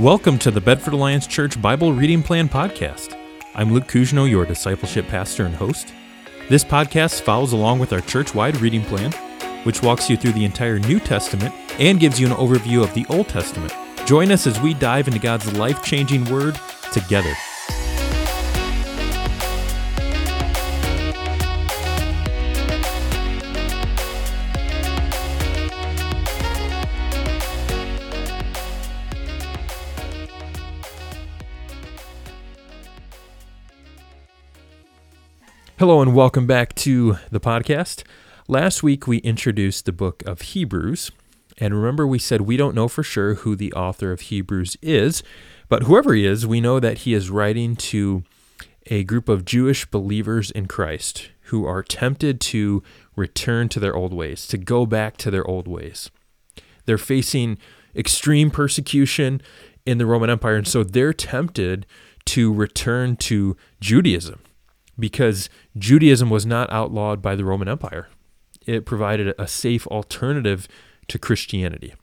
Welcome to the Bedford Alliance Church Bible Reading Plan Podcast. I'm Luke Cousino, your discipleship pastor and host. This podcast follows along with our church wide reading plan, which walks you through the entire New Testament and gives you an overview of the Old Testament. Join us as we dive into God's life changing word together. Hello, and welcome back to the podcast. Last week, we introduced the book of Hebrews. And remember, we said we don't know for sure who the author of Hebrews is, but whoever he is, we know that he is writing to a group of Jewish believers in Christ who are tempted to return to their old ways, to go back to their old ways. They're facing extreme persecution in the Roman Empire, and so they're tempted to return to Judaism because Judaism was not outlawed by the Roman Empire. It provided a safe alternative to Christianity.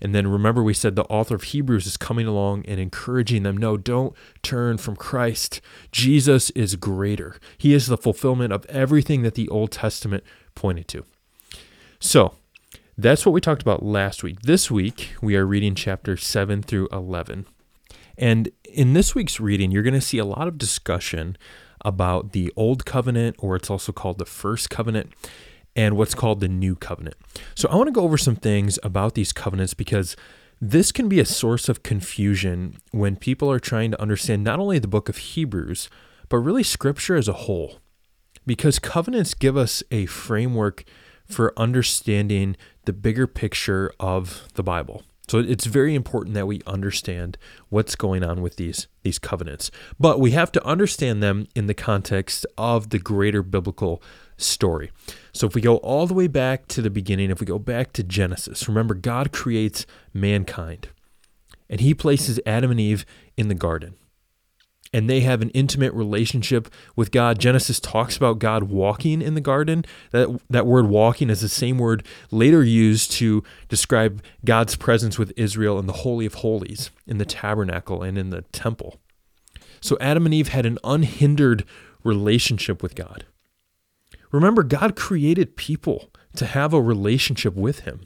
And then remember, we said the author of Hebrews is coming along and encouraging them no, don't turn from Christ. Jesus is greater. He is the fulfillment of everything that the Old Testament pointed to. So that's what we talked about last week. This week, we are reading chapter 7 through 11. And in this week's reading, you're going to see a lot of discussion about the Old Covenant, or it's also called the First Covenant, and what's called the New Covenant. So I want to go over some things about these covenants because this can be a source of confusion when people are trying to understand not only the book of Hebrews, but really Scripture as a whole. Because covenants give us a framework for understanding the bigger picture of the Bible. So it's very important that we understand what's going on with these these covenants. But we have to understand them in the context of the greater biblical story. So if we go all the way back to the beginning, if we go back to Genesis, remember God creates mankind. And he places Adam and Eve in the garden and they have an intimate relationship with God. Genesis talks about God walking in the garden. That that word walking is the same word later used to describe God's presence with Israel in the holy of holies, in the tabernacle and in the temple. So Adam and Eve had an unhindered relationship with God. Remember God created people to have a relationship with him.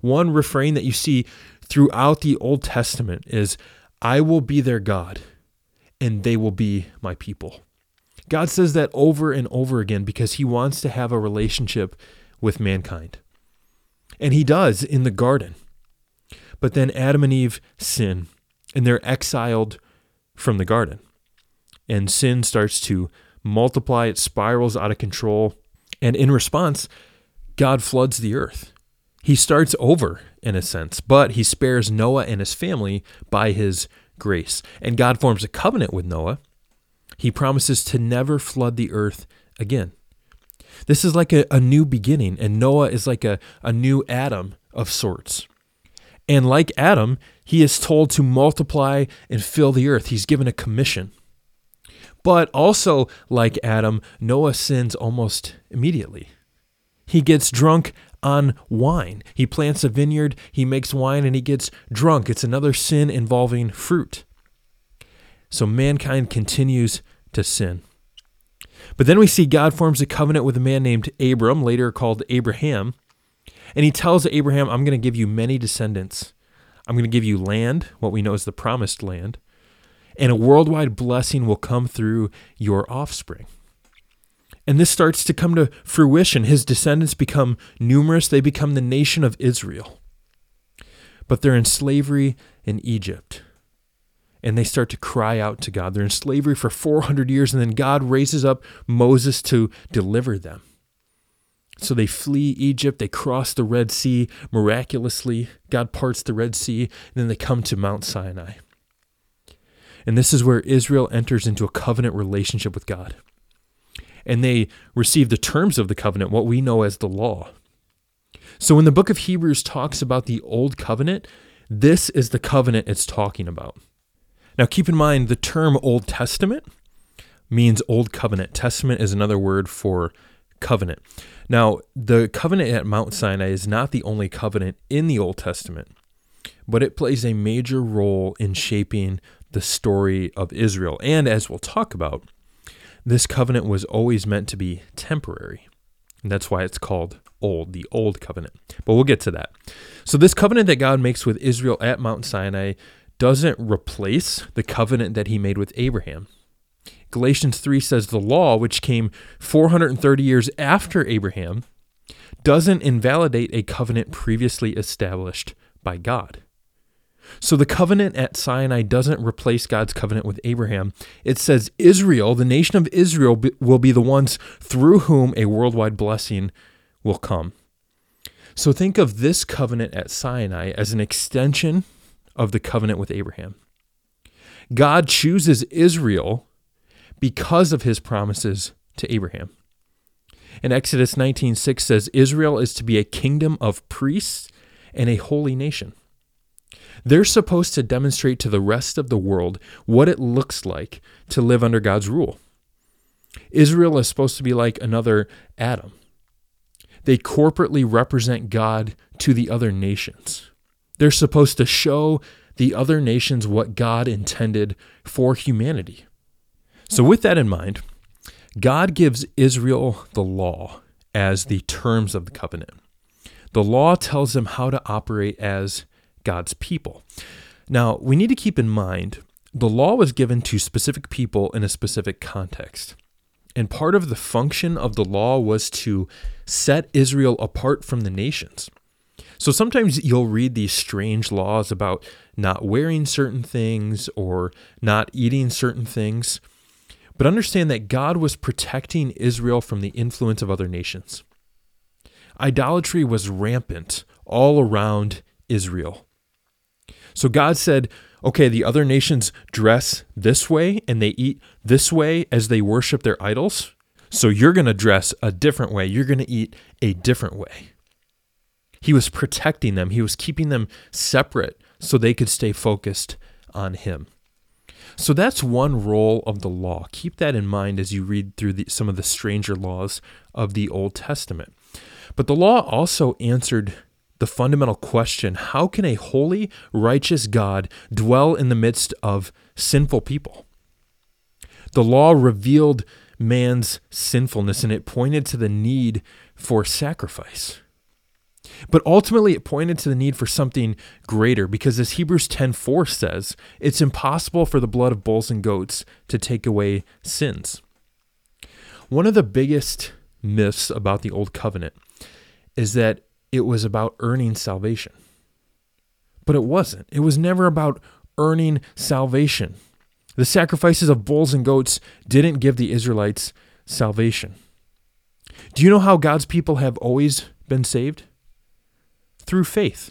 One refrain that you see throughout the Old Testament is I will be their God and they will be my people. God says that over and over again because he wants to have a relationship with mankind. And he does in the garden. But then Adam and Eve sin and they're exiled from the garden. And sin starts to multiply, it spirals out of control. And in response, God floods the earth. He starts over in a sense, but he spares Noah and his family by his grace. And God forms a covenant with Noah. He promises to never flood the earth again. This is like a, a new beginning, and Noah is like a, a new Adam of sorts. And like Adam, he is told to multiply and fill the earth. He's given a commission. But also, like Adam, Noah sins almost immediately. He gets drunk on wine. He plants a vineyard, he makes wine, and he gets drunk. It's another sin involving fruit. So mankind continues to sin. But then we see God forms a covenant with a man named Abram, later called Abraham. And he tells Abraham, I'm going to give you many descendants. I'm going to give you land, what we know as the promised land, and a worldwide blessing will come through your offspring. And this starts to come to fruition. His descendants become numerous, they become the nation of Israel. But they're in slavery in Egypt. And they start to cry out to God. They're in slavery for 400 years, and then God raises up Moses to deliver them. So they flee Egypt, they cross the Red Sea miraculously. God parts the Red Sea, and then they come to Mount Sinai. And this is where Israel enters into a covenant relationship with God and they receive the terms of the covenant, what we know as the law. So when the book of Hebrews talks about the old covenant, this is the covenant it's talking about. Now keep in mind the term Old Testament means Old Covenant. Testament is another word for covenant. Now, the covenant at Mount Sinai is not the only covenant in the Old Testament, but it plays a major role in shaping the story of Israel. And as we'll talk about, this covenant was always meant to be temporary. And that's why it's called old, the old covenant. But we'll get to that. So, this covenant that God makes with Israel at Mount Sinai doesn't replace the covenant that he made with Abraham. Galatians 3 says the law, which came 430 years after Abraham, doesn't invalidate a covenant previously established by God. So the covenant at Sinai doesn't replace God's covenant with Abraham. It says Israel, the nation of Israel, will be the ones through whom a worldwide blessing will come. So think of this covenant at Sinai as an extension of the covenant with Abraham. God chooses Israel because of his promises to Abraham. And Exodus 19:6 says Israel is to be a kingdom of priests and a holy nation. They're supposed to demonstrate to the rest of the world what it looks like to live under God's rule. Israel is supposed to be like another Adam. They corporately represent God to the other nations. They're supposed to show the other nations what God intended for humanity. So, with that in mind, God gives Israel the law as the terms of the covenant. The law tells them how to operate as God's people. Now, we need to keep in mind the law was given to specific people in a specific context. And part of the function of the law was to set Israel apart from the nations. So sometimes you'll read these strange laws about not wearing certain things or not eating certain things. But understand that God was protecting Israel from the influence of other nations. Idolatry was rampant all around Israel. So God said, okay, the other nations dress this way and they eat this way as they worship their idols. So you're going to dress a different way. You're going to eat a different way. He was protecting them, he was keeping them separate so they could stay focused on Him. So that's one role of the law. Keep that in mind as you read through the, some of the stranger laws of the Old Testament. But the law also answered the fundamental question how can a holy, righteous God dwell in the midst of sinful people? The law revealed man's sinfulness and it pointed to the need for sacrifice. But ultimately, it pointed to the need for something greater because, as Hebrews 10:4 says, it's impossible for the blood of bulls and goats to take away sins. One of the biggest myths about the Old Covenant is that it was about earning salvation. But it wasn't. It was never about earning salvation. The sacrifices of bulls and goats didn't give the Israelites salvation. Do you know how God's people have always been saved? through faith.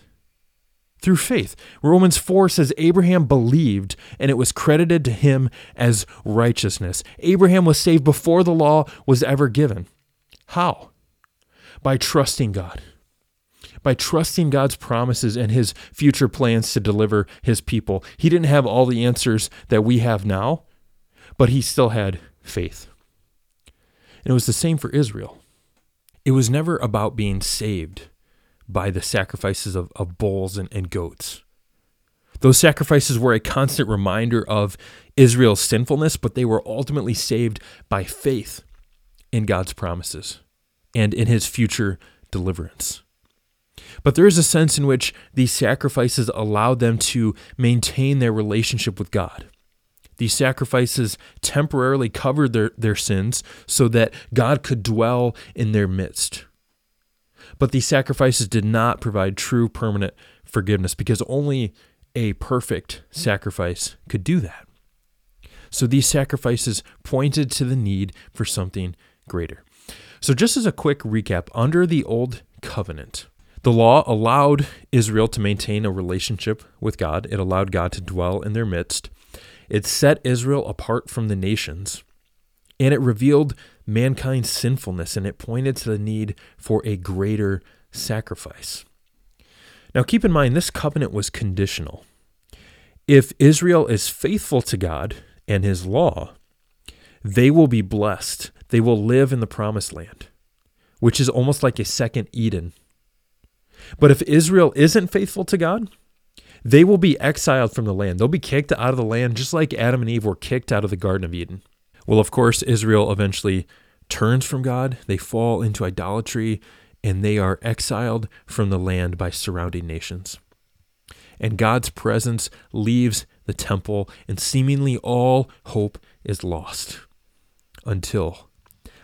Through faith. Romans 4 says Abraham believed and it was credited to him as righteousness. Abraham was saved before the law was ever given. How? By trusting God. By trusting God's promises and his future plans to deliver his people. He didn't have all the answers that we have now, but he still had faith. And it was the same for Israel. It was never about being saved by the sacrifices of, of bulls and, and goats. Those sacrifices were a constant reminder of Israel's sinfulness, but they were ultimately saved by faith in God's promises and in his future deliverance. But there is a sense in which these sacrifices allowed them to maintain their relationship with God. These sacrifices temporarily covered their, their sins so that God could dwell in their midst. But these sacrifices did not provide true permanent forgiveness because only a perfect sacrifice could do that. So these sacrifices pointed to the need for something greater. So, just as a quick recap, under the Old Covenant, the law allowed Israel to maintain a relationship with God, it allowed God to dwell in their midst, it set Israel apart from the nations, and it revealed mankind's sinfulness and it pointed to the need for a greater sacrifice. Now, keep in mind, this covenant was conditional. If Israel is faithful to God and his law, they will be blessed. They will live in the promised land, which is almost like a second Eden. But if Israel isn't faithful to God, they will be exiled from the land. They'll be kicked out of the land just like Adam and Eve were kicked out of the Garden of Eden. Well, of course, Israel eventually turns from God. They fall into idolatry and they are exiled from the land by surrounding nations. And God's presence leaves the temple, and seemingly all hope is lost until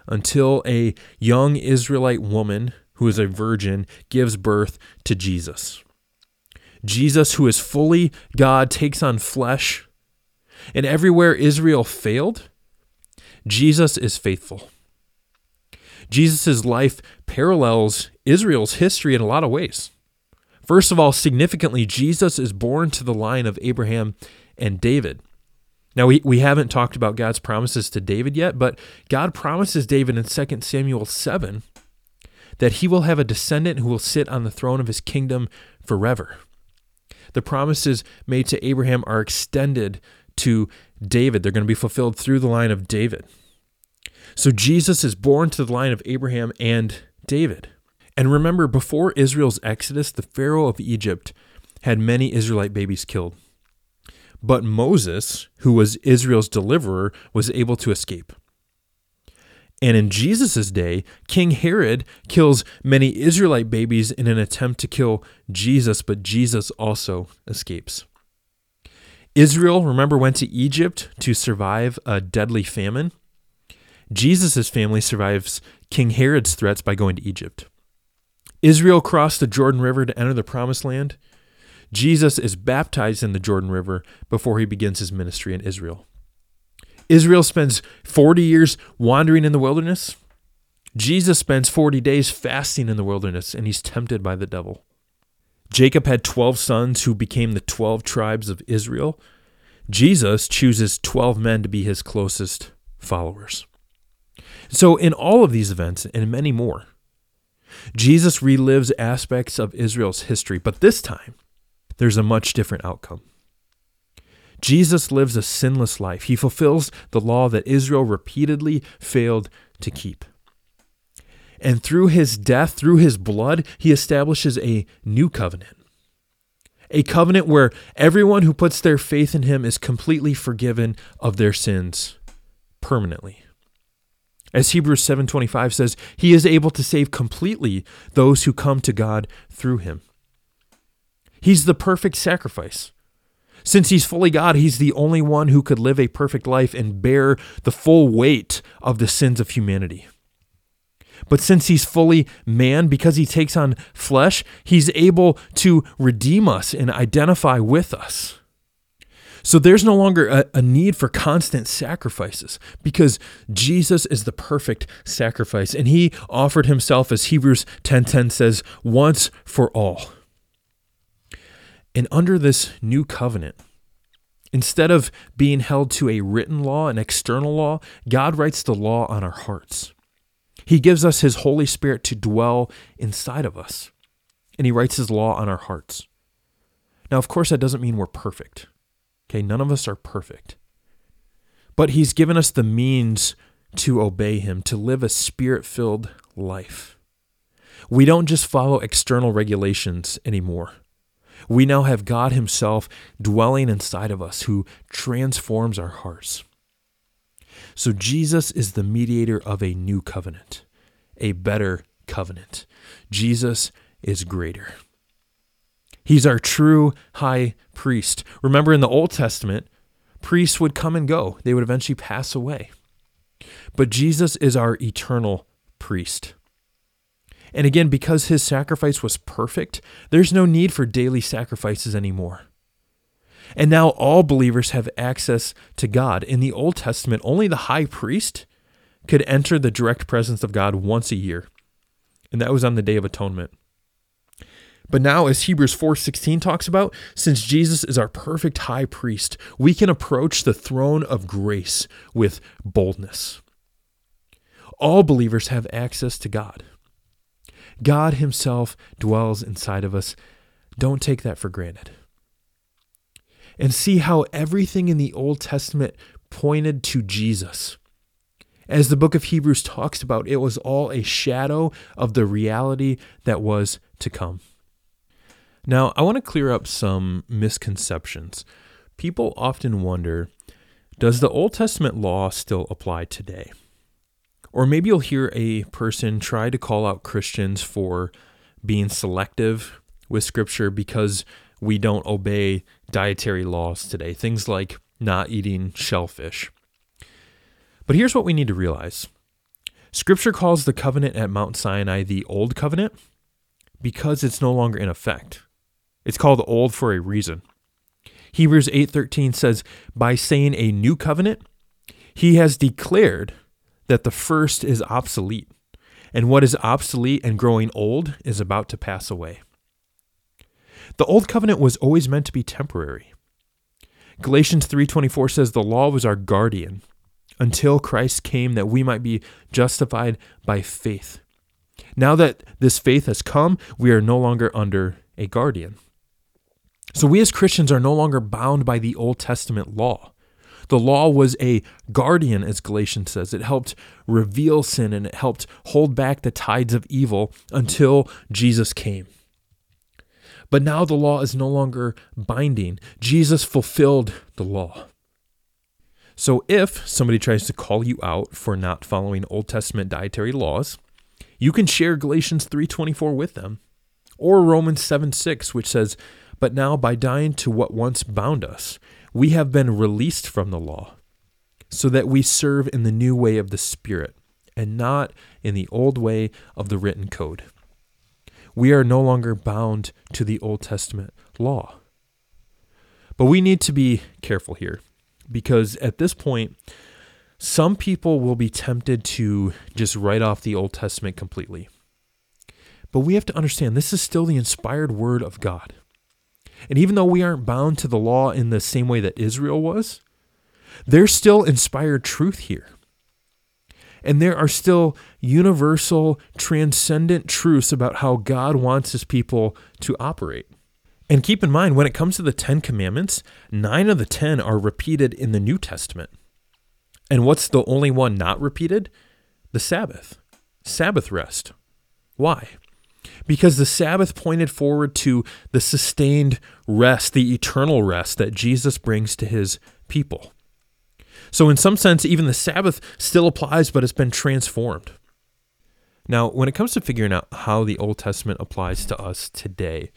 until a young Israelite woman who is a virgin gives birth to Jesus. Jesus, who is fully God, takes on flesh. And everywhere Israel failed, Jesus is faithful. Jesus' life parallels Israel's history in a lot of ways. First of all, significantly, Jesus is born to the line of Abraham and David. Now, we, we haven't talked about God's promises to David yet, but God promises David in 2 Samuel 7 that he will have a descendant who will sit on the throne of his kingdom forever. The promises made to Abraham are extended to David, they're going to be fulfilled through the line of David. So Jesus is born to the line of Abraham and David. And remember, before Israel's exodus, the Pharaoh of Egypt had many Israelite babies killed. But Moses, who was Israel's deliverer, was able to escape. And in Jesus' day, King Herod kills many Israelite babies in an attempt to kill Jesus, but Jesus also escapes. Israel, remember, went to Egypt to survive a deadly famine. Jesus' family survives King Herod's threats by going to Egypt. Israel crossed the Jordan River to enter the Promised Land. Jesus is baptized in the Jordan River before he begins his ministry in Israel. Israel spends 40 years wandering in the wilderness. Jesus spends 40 days fasting in the wilderness and he's tempted by the devil. Jacob had 12 sons who became the 12 tribes of Israel. Jesus chooses 12 men to be his closest followers. So, in all of these events and many more, Jesus relives aspects of Israel's history, but this time there's a much different outcome. Jesus lives a sinless life. He fulfills the law that Israel repeatedly failed to keep. And through his death, through his blood, he establishes a new covenant. A covenant where everyone who puts their faith in him is completely forgiven of their sins permanently. As Hebrews 7:25 says, he is able to save completely those who come to God through him. He's the perfect sacrifice. Since he's fully God, he's the only one who could live a perfect life and bear the full weight of the sins of humanity. But since he's fully man, because he takes on flesh, he's able to redeem us and identify with us. So there's no longer a, a, need for constant sacrifices because Jesus is the perfect sacrifice and he offered himself as Hebrews 10:10 says once for all. And under this new covenant, instead of being held to a written law, an external law, God writes the law on our hearts. He gives us His Holy Spirit to dwell inside of us, and He writes His law on our hearts. Now, of course, that doesn't mean we're perfect. Okay, none of us are perfect. But He's given us the means to obey Him, to live a spirit filled life. We don't just follow external regulations anymore. We now have God Himself dwelling inside of us who transforms our hearts. So Jesus is the mediator of a new covenant, a better covenant. Jesus is greater. He's our true high priest. Remember in the Old Testament, priests would come and go, they would eventually pass away. But Jesus is our eternal priest. And again, because his sacrifice was perfect, there's no need for daily sacrifices anymore. And now all believers have access to God. In the Old Testament, only the high priest could enter the direct presence of God once a year, and that was on the Day of Atonement. But now as Hebrews 4:16 talks about, since Jesus is our perfect high priest, we can approach the throne of grace with boldness. All believers have access to God. God Himself dwells inside of us. Don't take that for granted. And see how everything in the Old Testament pointed to Jesus. As the book of Hebrews talks about, it was all a shadow of the reality that was to come. Now, I want to clear up some misconceptions. People often wonder does the Old Testament law still apply today? Or maybe you'll hear a person try to call out Christians for being selective with Scripture because we don't obey dietary laws today, things like not eating shellfish. But here's what we need to realize Scripture calls the covenant at Mount Sinai the Old Covenant because it's no longer in effect. It's called old for a reason. Hebrews 8:13 says, "By saying a new covenant, he has declared that the first is obsolete, and what is obsolete and growing old is about to pass away." The old covenant was always meant to be temporary. Galatians 3:24 says the law was our guardian until Christ came that we might be justified by faith. Now that this faith has come, we are no longer under a guardian. So we as Christians are no longer bound by the Old Testament law. The law was a guardian, as Galatians says. It helped reveal sin and it helped hold back the tides of evil until Jesus came. But now the law is no longer binding. Jesus fulfilled the law. So if somebody tries to call you out for not following Old Testament dietary laws, you can share Galatians 3:24 with them or Romans 7:6 which says, "But now by dying to what once bound us, we have been released from the law, so that we serve in the new way of the Spirit and not in the old way of the written code." We are no longer bound to the Old Testament law. But we need to be careful here because at this point, some people will be tempted to just write off the Old Testament completely. But we have to understand this is still the inspired word of God. And even though we aren't bound to the law in the same way that Israel was, there's still inspired truth here. And there are still universal, transcendent truths about how God wants his people to operate. And keep in mind, when it comes to the Ten Commandments, nine of the ten are repeated in the New Testament. And what's the only one not repeated? The Sabbath, Sabbath rest. Why? Because the Sabbath pointed forward to the sustained rest, the eternal rest that Jesus brings to his people. So, in some sense, even the Sabbath still applies, but it's been transformed. Now, when it comes to figuring out how the Old Testament applies to us today,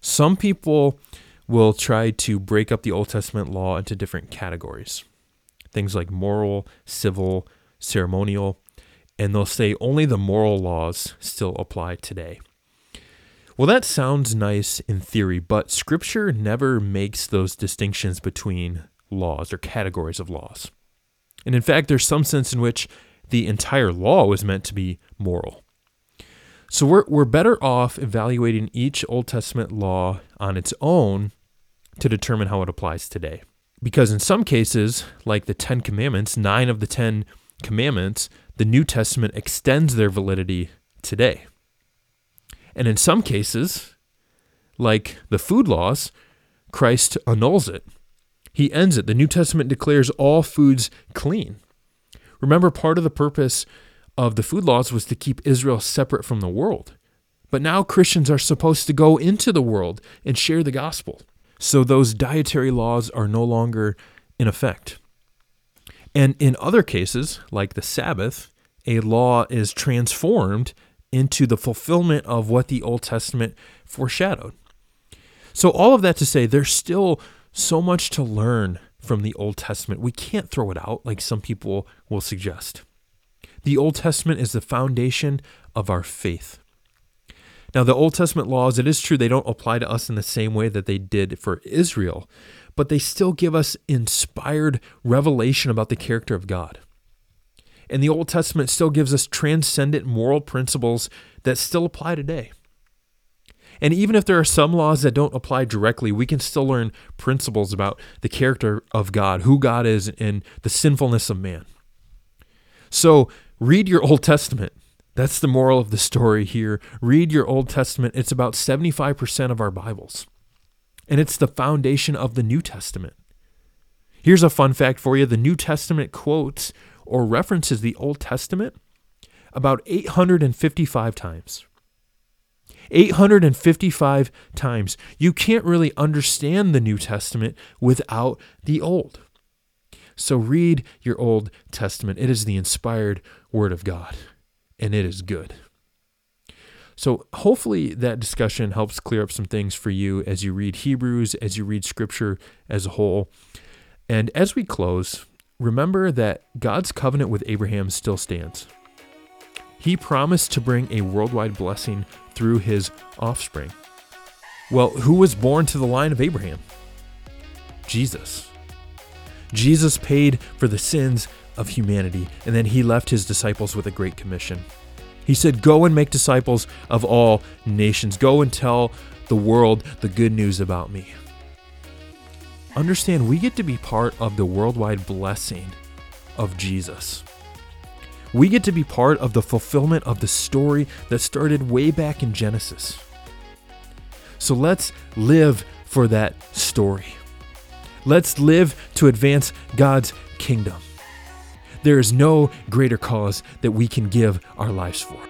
some people will try to break up the Old Testament law into different categories things like moral, civil, ceremonial, and they'll say only the moral laws still apply today. Well, that sounds nice in theory, but Scripture never makes those distinctions between laws or categories of laws. And in fact, there's some sense in which the entire law was meant to be moral. So we're, we're better off evaluating each Old Testament law on its own to determine how it applies today. Because in some cases, like the Ten Commandments, nine of the Ten Commandments, the New Testament extends their validity today. And in some cases, like the food laws, Christ annuls it he ends it. The New Testament declares all foods clean. Remember, part of the purpose of the food laws was to keep Israel separate from the world. But now Christians are supposed to go into the world and share the gospel. So those dietary laws are no longer in effect. And in other cases, like the Sabbath, a law is transformed into the fulfillment of what the Old Testament foreshadowed. So, all of that to say, there's still so much to learn from the Old Testament. We can't throw it out like some people will suggest. The Old Testament is the foundation of our faith. Now, the Old Testament laws, it is true, they don't apply to us in the same way that they did for Israel, but they still give us inspired revelation about the character of God. And the Old Testament still gives us transcendent moral principles that still apply today. And even if there are some laws that don't apply directly, we can still learn principles about the character of God, who God is, and the sinfulness of man. So read your Old Testament. That's the moral of the story here. Read your Old Testament. It's about 75% of our Bibles, and it's the foundation of the New Testament. Here's a fun fact for you the New Testament quotes or references the Old Testament about 855 times. 855 times. You can't really understand the New Testament without the Old. So read your Old Testament. It is the inspired Word of God, and it is good. So, hopefully, that discussion helps clear up some things for you as you read Hebrews, as you read Scripture as a whole. And as we close, remember that God's covenant with Abraham still stands. He promised to bring a worldwide blessing through his offspring. Well, who was born to the line of Abraham? Jesus. Jesus paid for the sins of humanity, and then he left his disciples with a great commission. He said, Go and make disciples of all nations. Go and tell the world the good news about me. Understand, we get to be part of the worldwide blessing of Jesus. We get to be part of the fulfillment of the story that started way back in Genesis. So let's live for that story. Let's live to advance God's kingdom. There is no greater cause that we can give our lives for.